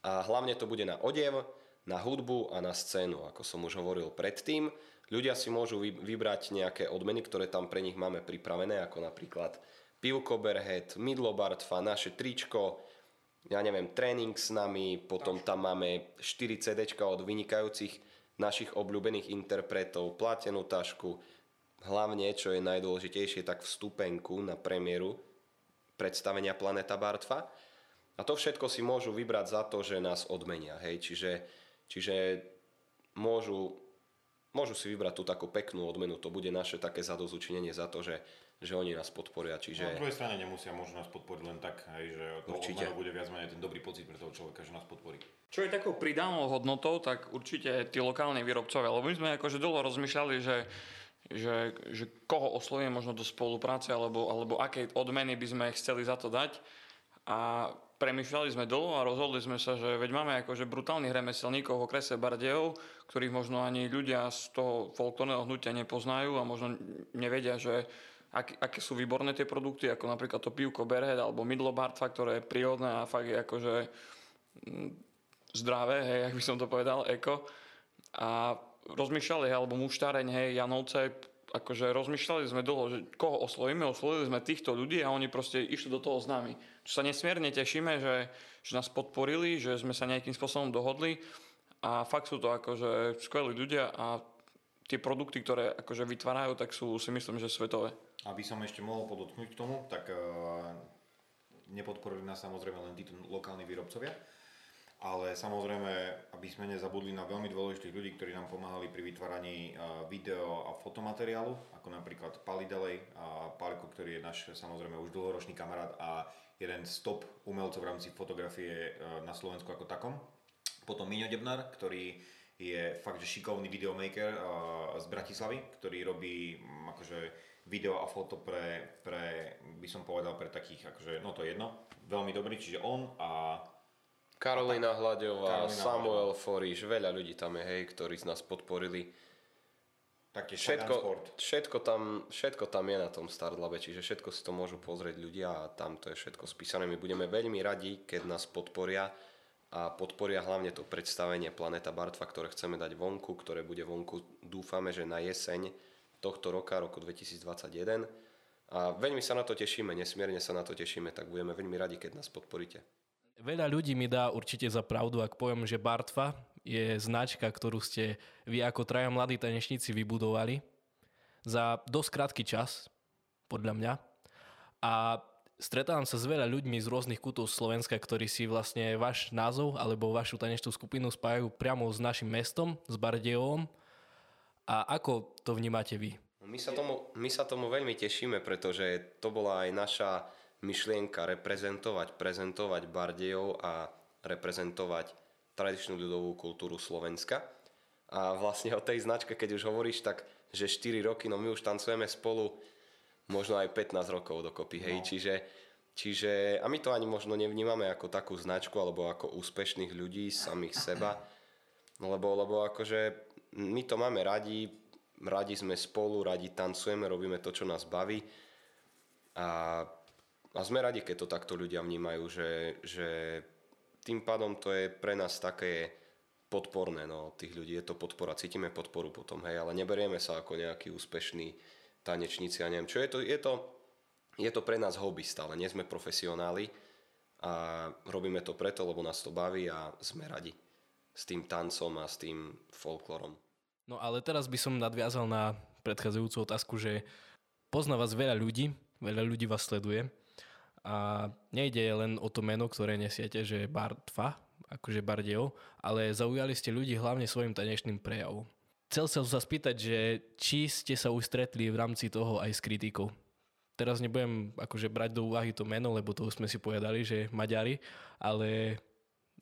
B: A hlavne to bude na odev, na hudbu a na scénu, ako som už hovoril predtým. Ľudia si môžu vy- vybrať nejaké odmeny, ktoré tam pre nich máme pripravené, ako napríklad pivko Berhead, Midlo Bartfa, naše tričko, ja neviem, tréning s nami, potom tam máme 4 CDčka od vynikajúcich našich obľúbených interpretov, platenú tašku, hlavne, čo je najdôležitejšie, tak vstupenku na premiéru predstavenia Planeta Bartfa. A to všetko si môžu vybrať za to, že nás odmenia. Hej? Čiže, čiže môžu, môžu si vybrať tú takú peknú odmenu. To bude naše také zadozučinenie za to, že, že oni nás podporia.
D: No, na
B: Čiže
D: druhej strane nemusia, môžu nás podporiť len tak, hej, že to
B: Určite.
D: bude viac menej ten dobrý pocit pre toho človeka, že nás podporí.
C: Čo je takou pridanou hodnotou, tak určite tí lokálni výrobcovia, lebo my sme akože dlho rozmýšľali, že, že, že koho oslovíme možno do spolupráce, alebo, alebo aké odmeny by sme chceli za to dať. A premýšľali sme dlho a rozhodli sme sa, že veď máme akože brutálnych remeselníkov v okrese Bardejov, ktorých možno ani ľudia z toho folklórneho hnutia nepoznajú a možno nevedia, že ak, aké sú výborné tie produkty, ako napríklad to pivko Berhead alebo Midlo Bartfa, ktoré je prírodné a fakt je akože zdravé, hej, jak by som to povedal, eko. A rozmýšľali, hej, alebo muštáreň, hej, Janovce, akože rozmýšľali sme dlho, že koho oslovíme, oslovili sme týchto ľudí a oni proste išli do toho s nami. Čo sa nesmierne tešíme, že, že nás podporili, že sme sa nejakým spôsobom dohodli a fakt sú to akože skvelí ľudia a tie produkty, ktoré akože vytvárajú, tak sú si myslím, že svetové.
D: Aby som ešte mohol podotknúť k tomu, tak uh, nepodporili nás samozrejme len títo lokálni výrobcovia, ale samozrejme, aby sme nezabudli na veľmi dôležitých ľudí, ktorí nám pomáhali pri vytváraní uh, video a fotomateriálu, ako napríklad Pali Delej a Palko, ktorý je náš samozrejme už dlhoročný kamarát a jeden z top umelcov v rámci fotografie uh, na Slovensku ako takom. Potom Miňo Debnar, ktorý je fakt, že šikovný videomaker z Bratislavy, ktorý robí um, akože video a foto pre, pre, by som povedal, pre takých, akože, no to je jedno, veľmi dobrý, čiže on a
B: Karolina Hľadová,
D: Karolina
B: Samuel Foriš, veľa ľudí tam je, hej, ktorí z nás podporili.
D: taktiež
B: Všetko,
D: Sport.
B: všetko, tam, všetko tam je na tom Startlabe, čiže všetko si to môžu pozrieť ľudia a tam to je všetko spísané. My budeme veľmi radi, keď nás podporia a podporia hlavne to predstavenie Planeta Bartva, ktoré chceme dať vonku, ktoré bude vonku, dúfame, že na jeseň tohto roka, roku 2021. A veľmi sa na to tešíme, nesmierne sa na to tešíme, tak budeme veľmi radi, keď nás podporíte.
A: Veľa ľudí mi dá určite za pravdu, ak poviem, že Bartva je značka, ktorú ste vy ako traja mladí tanečníci vybudovali za dosť krátky čas, podľa mňa. A stretávam sa s veľa ľuďmi z rôznych kútov Slovenska, ktorí si vlastne váš názov alebo vašu tanečnú skupinu spájajú priamo s našim mestom, s Bardejovom. A ako to vnímate vy?
B: My sa, tomu, my sa tomu veľmi tešíme, pretože to bola aj naša myšlienka reprezentovať, prezentovať Bardejov a reprezentovať tradičnú ľudovú kultúru Slovenska. A vlastne o tej značke, keď už hovoríš, tak že 4 roky, no my už tancujeme spolu možno aj 15 rokov dokopy, hej, no. čiže, čiže a my to ani možno nevnímame ako takú značku alebo ako úspešných ľudí samých seba, lebo, lebo akože my to máme radi, radi sme spolu, radi tancujeme, robíme to, čo nás baví a, a sme radi, keď to takto ľudia vnímajú, že, že tým pádom to je pre nás také podporné no, tých ľudí, je to podpora, cítime podporu potom, hej, ale neberieme sa ako nejaký úspešný tanečníci a neviem čo. Je to, je to, je to pre nás hobby stále, nie sme profesionáli a robíme to preto, lebo nás to baví a sme radi s tým tancom a s tým folklorom.
A: No ale teraz by som nadviazal na predchádzajúcu otázku, že pozná vás veľa ľudí, veľa ľudí vás sleduje a nejde len o to meno, ktoré nesiete, že Bartfa, akože Bardejov, ale zaujali ste ľudí hlavne svojim tanečným prejavom. Chcel som sa spýtať, že či ste sa už stretli v rámci toho aj s kritikou. Teraz nebudem akože brať do úvahy to meno, lebo to už sme si povedali, že Maďari, ale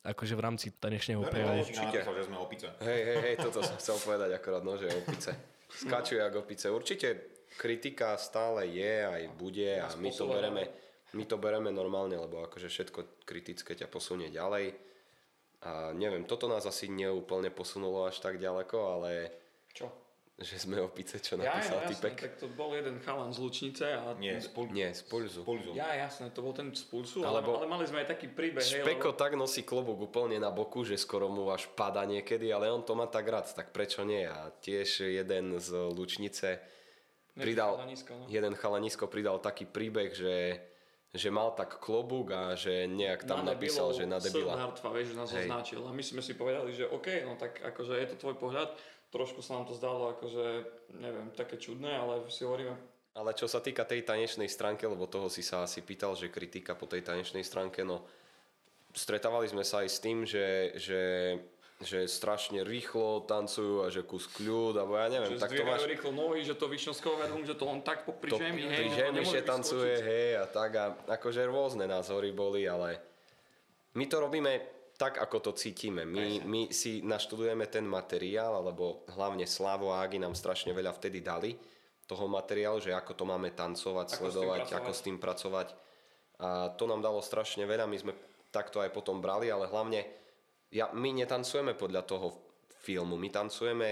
A: akože v rámci tanečného prejavu.
D: Určite. že sme opice.
B: Hej, hej, hej, toto som chcel povedať akorát, no, že opice. Skáču jak opice. Určite kritika stále je, aj bude a my to bereme, my to bereme normálne, lebo akože všetko kritické ťa posunie ďalej a neviem, toto nás asi neúplne posunulo až tak ďaleko, ale...
C: Čo?
B: Že sme opice, čo napísal
C: ja,
B: typek.
C: Tak to bol jeden chalan z Lučnice. A...
D: Nie, z, pul-
B: Nie, z Pulzu.
D: Z pulzu.
C: Ja, jasné, to bol ten z Pulsu,
B: Alebo-
C: ale, ale mali sme aj taký príbeh. hej,
B: Špeko
C: lebo-
B: tak nosí klobúk úplne na boku, že skoro mu až pada niekedy, ale on to má tak rád, tak prečo nie? A tiež jeden z Lučnice pridal,
C: chalanisko, no.
B: jeden chalanisko pridal taký príbeh, že že mal tak klobúk a že nejak tam
C: na
B: napísal, že na debila.
C: Hartva, vieš, nás
B: Hej.
C: označil. A my sme si povedali, že OK, no tak akože je to tvoj pohľad. Trošku sa nám to zdalo akože, neviem, také čudné, ale si hovoríme,
B: Ale čo sa týka tej tanečnej stránky, lebo toho si sa asi pýtal, že kritika po tej tanečnej stránke, no stretávali sme sa aj s tým, že, že, že strašne rýchlo tancujú a že kus kľud, alebo ja neviem,
C: že
B: tak to máš...
C: rýchlo nohy, že to vyšňovského vedú, že to on tak popri
B: To
C: žemi,
B: pri
C: hej,
B: žemi
C: nemohli
B: že tancuje,
C: vyskočiť.
B: hej, a tak a akože rôzne názory boli, ale my to robíme tak, ako to cítime. My, my si naštudujeme ten materiál, alebo hlavne Slavo a Agi nám strašne veľa vtedy dali toho materiálu, že ako to máme tancovať,
C: Ako s
B: sledovať,
C: pracovať.
B: ako s tým pracovať. A to nám dalo strašne veľa, my sme takto aj potom brali, ale hlavne ja, my netancujeme podľa toho filmu, my tancujeme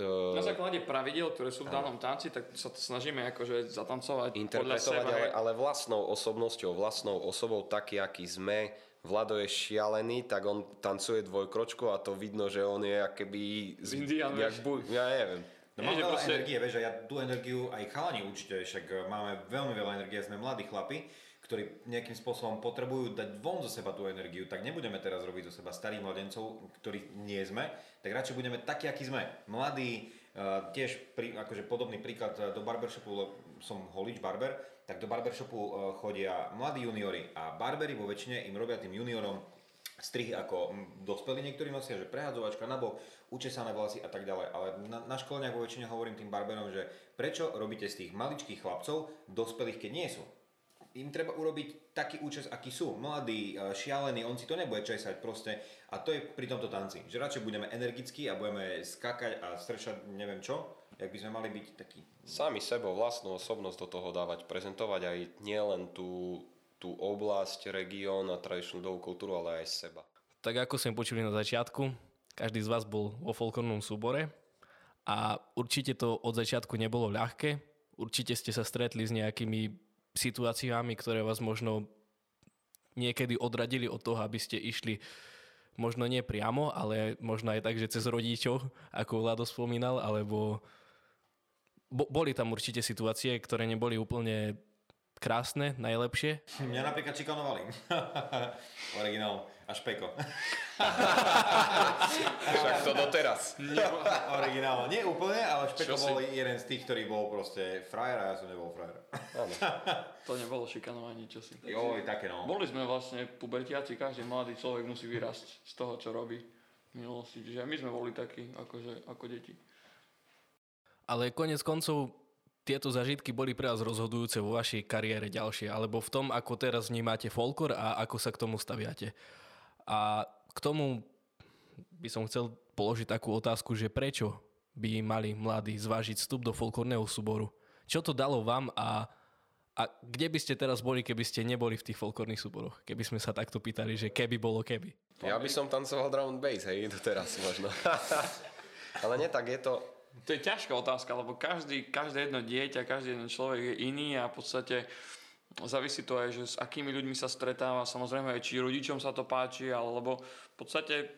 B: uh,
C: Na základe pravidel, ktoré sú v danom tanci, tak sa to snažíme akože zatancovať podľa
B: interpretovať,
C: seba.
B: ale, ale vlastnou osobnosťou, vlastnou osobou, taký, aký sme. Vlado je šialený, tak on tancuje dvojkročku a to vidno, že on je akoby...
C: Z Indian,
B: jak bu, ja neviem.
D: No mám
C: Nie, že
D: veľa
C: proste-
D: energie, vieš, a ja tú energiu aj chalani určite, však e, máme veľmi veľa energie, sme mladí chlapi, ktorí nejakým spôsobom potrebujú dať von zo seba tú energiu, tak nebudeme teraz robiť zo seba starých mladencov, ktorí nie sme, tak radšej budeme takí, akí sme. Mladí, uh, tiež pri, akože podobný príklad e, do barbershopu, lebo som holič barber, tak do barbershopu uh, chodia mladí juniori a barberi vo väčšine im robia tým juniorom strihy ako dospelí niektorí nosia, že prehadzovačka na bok, učesané vlasy a tak ďalej. Ale na, na školeniach vo väčšine hovorím tým barberom, že prečo robíte z tých maličkých chlapcov dospelých, keď nie sú. Im treba urobiť taký účes, aký sú. Mladí, e, šialení, on si to nebude česať proste. A to je pri tomto tanci. Že radšej budeme energickí a budeme skakať a stršať neviem čo, jak by sme mali byť takí.
B: Sami sebou, vlastnú osobnosť do toho dávať, prezentovať aj nielen tú, tú oblasť, región a tradičnú ľudovú kultúru, ale aj seba.
A: Tak ako sme počuli na začiatku, každý z vás bol vo folklornom súbore a určite to od začiatku nebolo ľahké. Určite ste sa stretli s nejakými situáciami, ktoré vás možno niekedy odradili od toho, aby ste išli možno nie priamo, ale možno aj tak, že cez rodičov, ako Vlado spomínal, alebo bo, boli tam určite situácie, ktoré neboli úplne krásne, najlepšie.
D: Mňa napríklad čikanovali. Originál a špeko.
B: Však to doteraz.
D: Originál. Nie úplne, ale špeko
B: Čo si-
D: bol jeden z tých, ktorý bol proste frajer a ja som nebol frajer.
C: To nebolo šikanovanie, čo si.
D: Joj, také no.
C: Boli sme vlastne pubertiaci, každý mladý človek musí vyrásť z toho, čo robí v minulosti. Čiže my sme boli takí, akože, ako deti.
A: Ale konec koncov tieto zažitky boli pre vás rozhodujúce vo vašej kariére ďalšie, alebo v tom, ako teraz vnímate folklor a ako sa k tomu staviate. A k tomu by som chcel položiť takú otázku, že prečo by mali mladí zvážiť vstup do folklórneho súboru? Čo to dalo vám a, a kde by ste teraz boli, keby ste neboli v tých folklórnych súboroch? Keby sme sa takto pýtali, že keby bolo keby.
B: Ja by som tancoval drum and bass, hej, doteraz možno. Ale nie tak, je to...
C: To je ťažká otázka, lebo každý, každé jedno dieťa, každý jeden človek je iný a v podstate závisí to aj, že s akými ľuďmi sa stretáva, samozrejme aj či rodičom sa to páči, alebo v podstate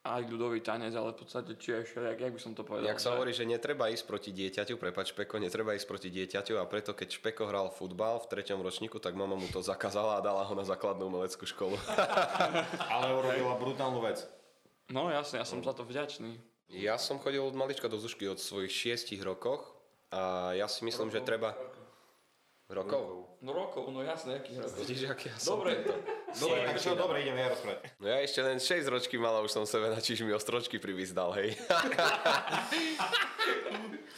C: aj ľudový tanec, ale v podstate či aj všelijak, jak by som to povedal.
B: Jak sa hovorí, že netreba ísť proti dieťaťu, prepač Špeko, netreba ísť proti dieťaťu a preto keď Špeko hral futbal v treťom ročníku, tak mama mu to zakázala a dala ho na základnú umeleckú školu.
D: Ale urobila brutálnu vec.
C: No jasne, ja som za to vďačný.
B: Ja som chodil od malička do Zušky od svojich šiestich rokoch a ja si myslím, že treba... Rokov?
C: No rokov, no jasne, akých rokov.
B: Vidíš, aký ja som
C: Dobre.
B: tento.
D: Dobre, tak čo, dobre, ideme ja rozprávať.
B: No ja ešte len 6 ročky mal a už som sebe na čižmi ostročky privyzdal, hej.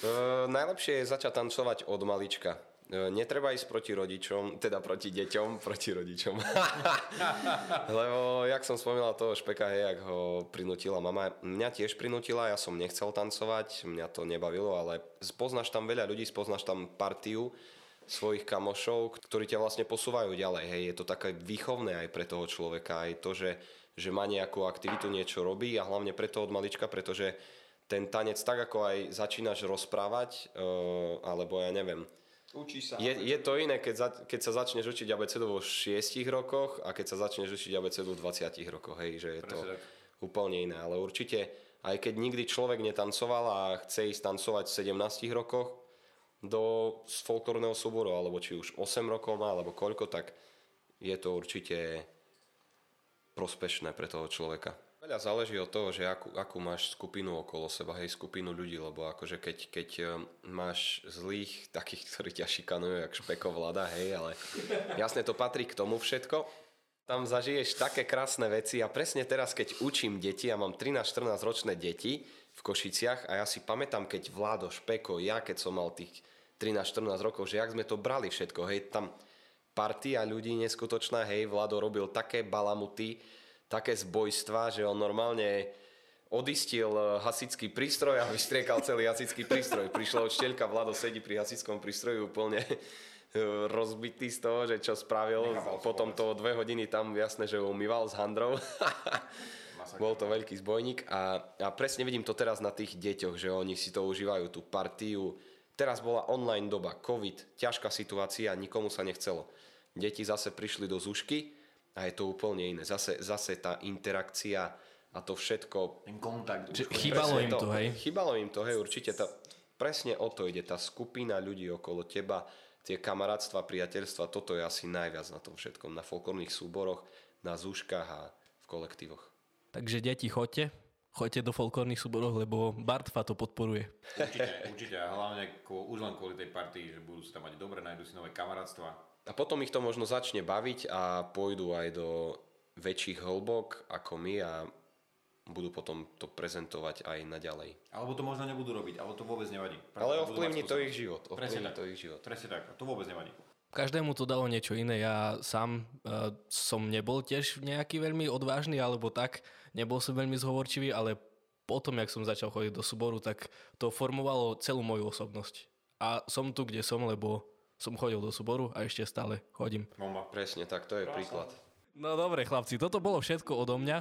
B: Uh, najlepšie je začať tancovať od malička. Uh, Netreba ísť proti rodičom, teda proti deťom, proti rodičom. Lebo, jak som spomínal toho špeka, hej, jak ho prinútila mama. Mňa tiež prinútila, ja som nechcel tancovať, mňa to nebavilo, ale spoznáš tam veľa ľudí, spoznáš tam partiu svojich kamošov, ktorí ťa vlastne posúvajú ďalej. Hej, je to také výchovné aj pre toho človeka, aj to, že, že má nejakú aktivitu, niečo robí a hlavne preto od malička, pretože ten tanec tak ako aj začínaš rozprávať, uh, alebo ja neviem,
C: Učí sa.
B: je, je to iné, keď, za, keď sa začneš učiť abecedu vo 6 rokoch a keď sa začneš učiť abecedu v 20 rokoch, hej, že je to
D: Presne tak.
B: úplne iné, ale určite aj keď nikdy človek netancoval a chce ísť tancovať v 17 rokoch do folklórneho súboru, alebo či už 8 rokov má, alebo koľko, tak je to určite prospešné pre toho človeka. Veľa záleží od toho, že akú, akú máš skupinu okolo seba, hej, skupinu ľudí, lebo akože keď, keď eh, máš zlých, takých, ktorí ťa šikanujú, jak špeko vlada, hej, ale jasne to patrí k tomu všetko. Tam zažiješ také krásne veci a presne teraz, keď učím deti, ja mám 13-14 ročné deti v Košiciach a ja si pamätám, keď Vlado, Špeko, ja keď som mal tých 13-14 rokov, že jak sme to brali všetko, hej, tam partia ľudí neskutočná, hej, Vlado robil také balamuty, také zbojstva, že on normálne odistil eh, hasický prístroj a vystriekal celý hasický prístroj. Prišla odšteľka, Vlado sedí pri hasickom prístroji úplne eh, rozbitý z toho, že čo spravil. Potom to dve hodiny tam jasné, že umýval s handrou. Bol to veľký zbojník a, a presne vidím to teraz na tých deťoch, že oni si to užívajú, tú partiu. Teraz bola online doba, covid, ťažká situácia, nikomu sa nechcelo. Deti zase prišli do zušky a je to úplne iné. Zase, zase tá interakcia a to všetko
E: Ten kontakt. Už
A: chýbalo im to, hej?
B: Chýbalo im to, hej, určite. Tá, presne o to ide, tá skupina ľudí okolo teba, tie kamarátstva, priateľstva, toto je asi najviac na tom všetkom. Na folklórnych súboroch, na zúškach a v kolektívoch.
A: Takže deti, choďte. Choďte do folklórnych súborov, lebo Bartfa to podporuje.
D: Určite, určite. A hlavne už len kvôli tej partii, že budú sa tam mať dobre, nájdu si nové kamarátstva.
B: A potom ich to možno začne baviť a pôjdu aj do väčších hĺbok ako my a budú potom to prezentovať aj naďalej.
D: Alebo to možno nebudú robiť, alebo to vôbec nevadí.
B: Ale
D: Budú mať
B: ovplyvní to ich život.
D: Presne tak.
B: to ich život.
D: Presne tak. A to vôbec nevadí.
A: Každému to dalo niečo iné. Ja sám uh, som nebol tiež nejaký veľmi odvážny alebo tak. Nebol som veľmi zhovorčivý, ale potom, jak som začal chodiť do súboru, tak to formovalo celú moju osobnosť. A som tu, kde som, lebo som chodil do súboru a ešte stále chodím.
D: Bomba.
B: Presne tak, to je príklad.
A: No dobre, chlapci, toto bolo všetko odo mňa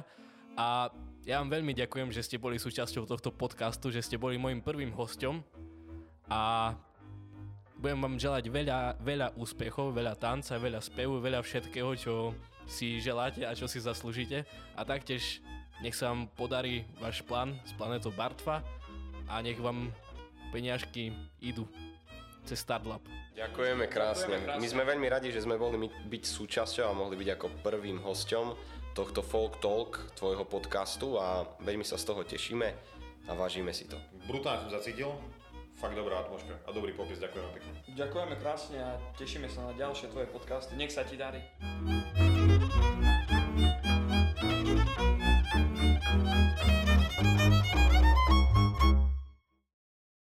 A: a ja vám veľmi ďakujem, že ste boli súčasťou tohto podcastu, že ste boli môjim prvým hosťom a budem vám želať veľa, veľa úspechov, veľa tanca, veľa spevu, veľa všetkého, čo si želáte a čo si zaslúžite. A taktiež nech sa vám podarí váš plán s planetou Bartfa a nech vám peniažky idú cez Startlab.
B: Ďakujeme krásne.
C: Ďakujeme krásne.
B: My sme veľmi radi, že sme mohli byť súčasťou a mohli byť ako prvým hosťom tohto Folk Talk, tvojho podcastu a veľmi sa z toho tešíme a vážime si to.
D: Brutálne som zacítil, fakt dobrá atmosféra a dobrý popis, ďakujem pekne.
C: Ďakujeme krásne a tešíme sa na ďalšie tvoje podcasty. Nech sa ti darí.
F: Thank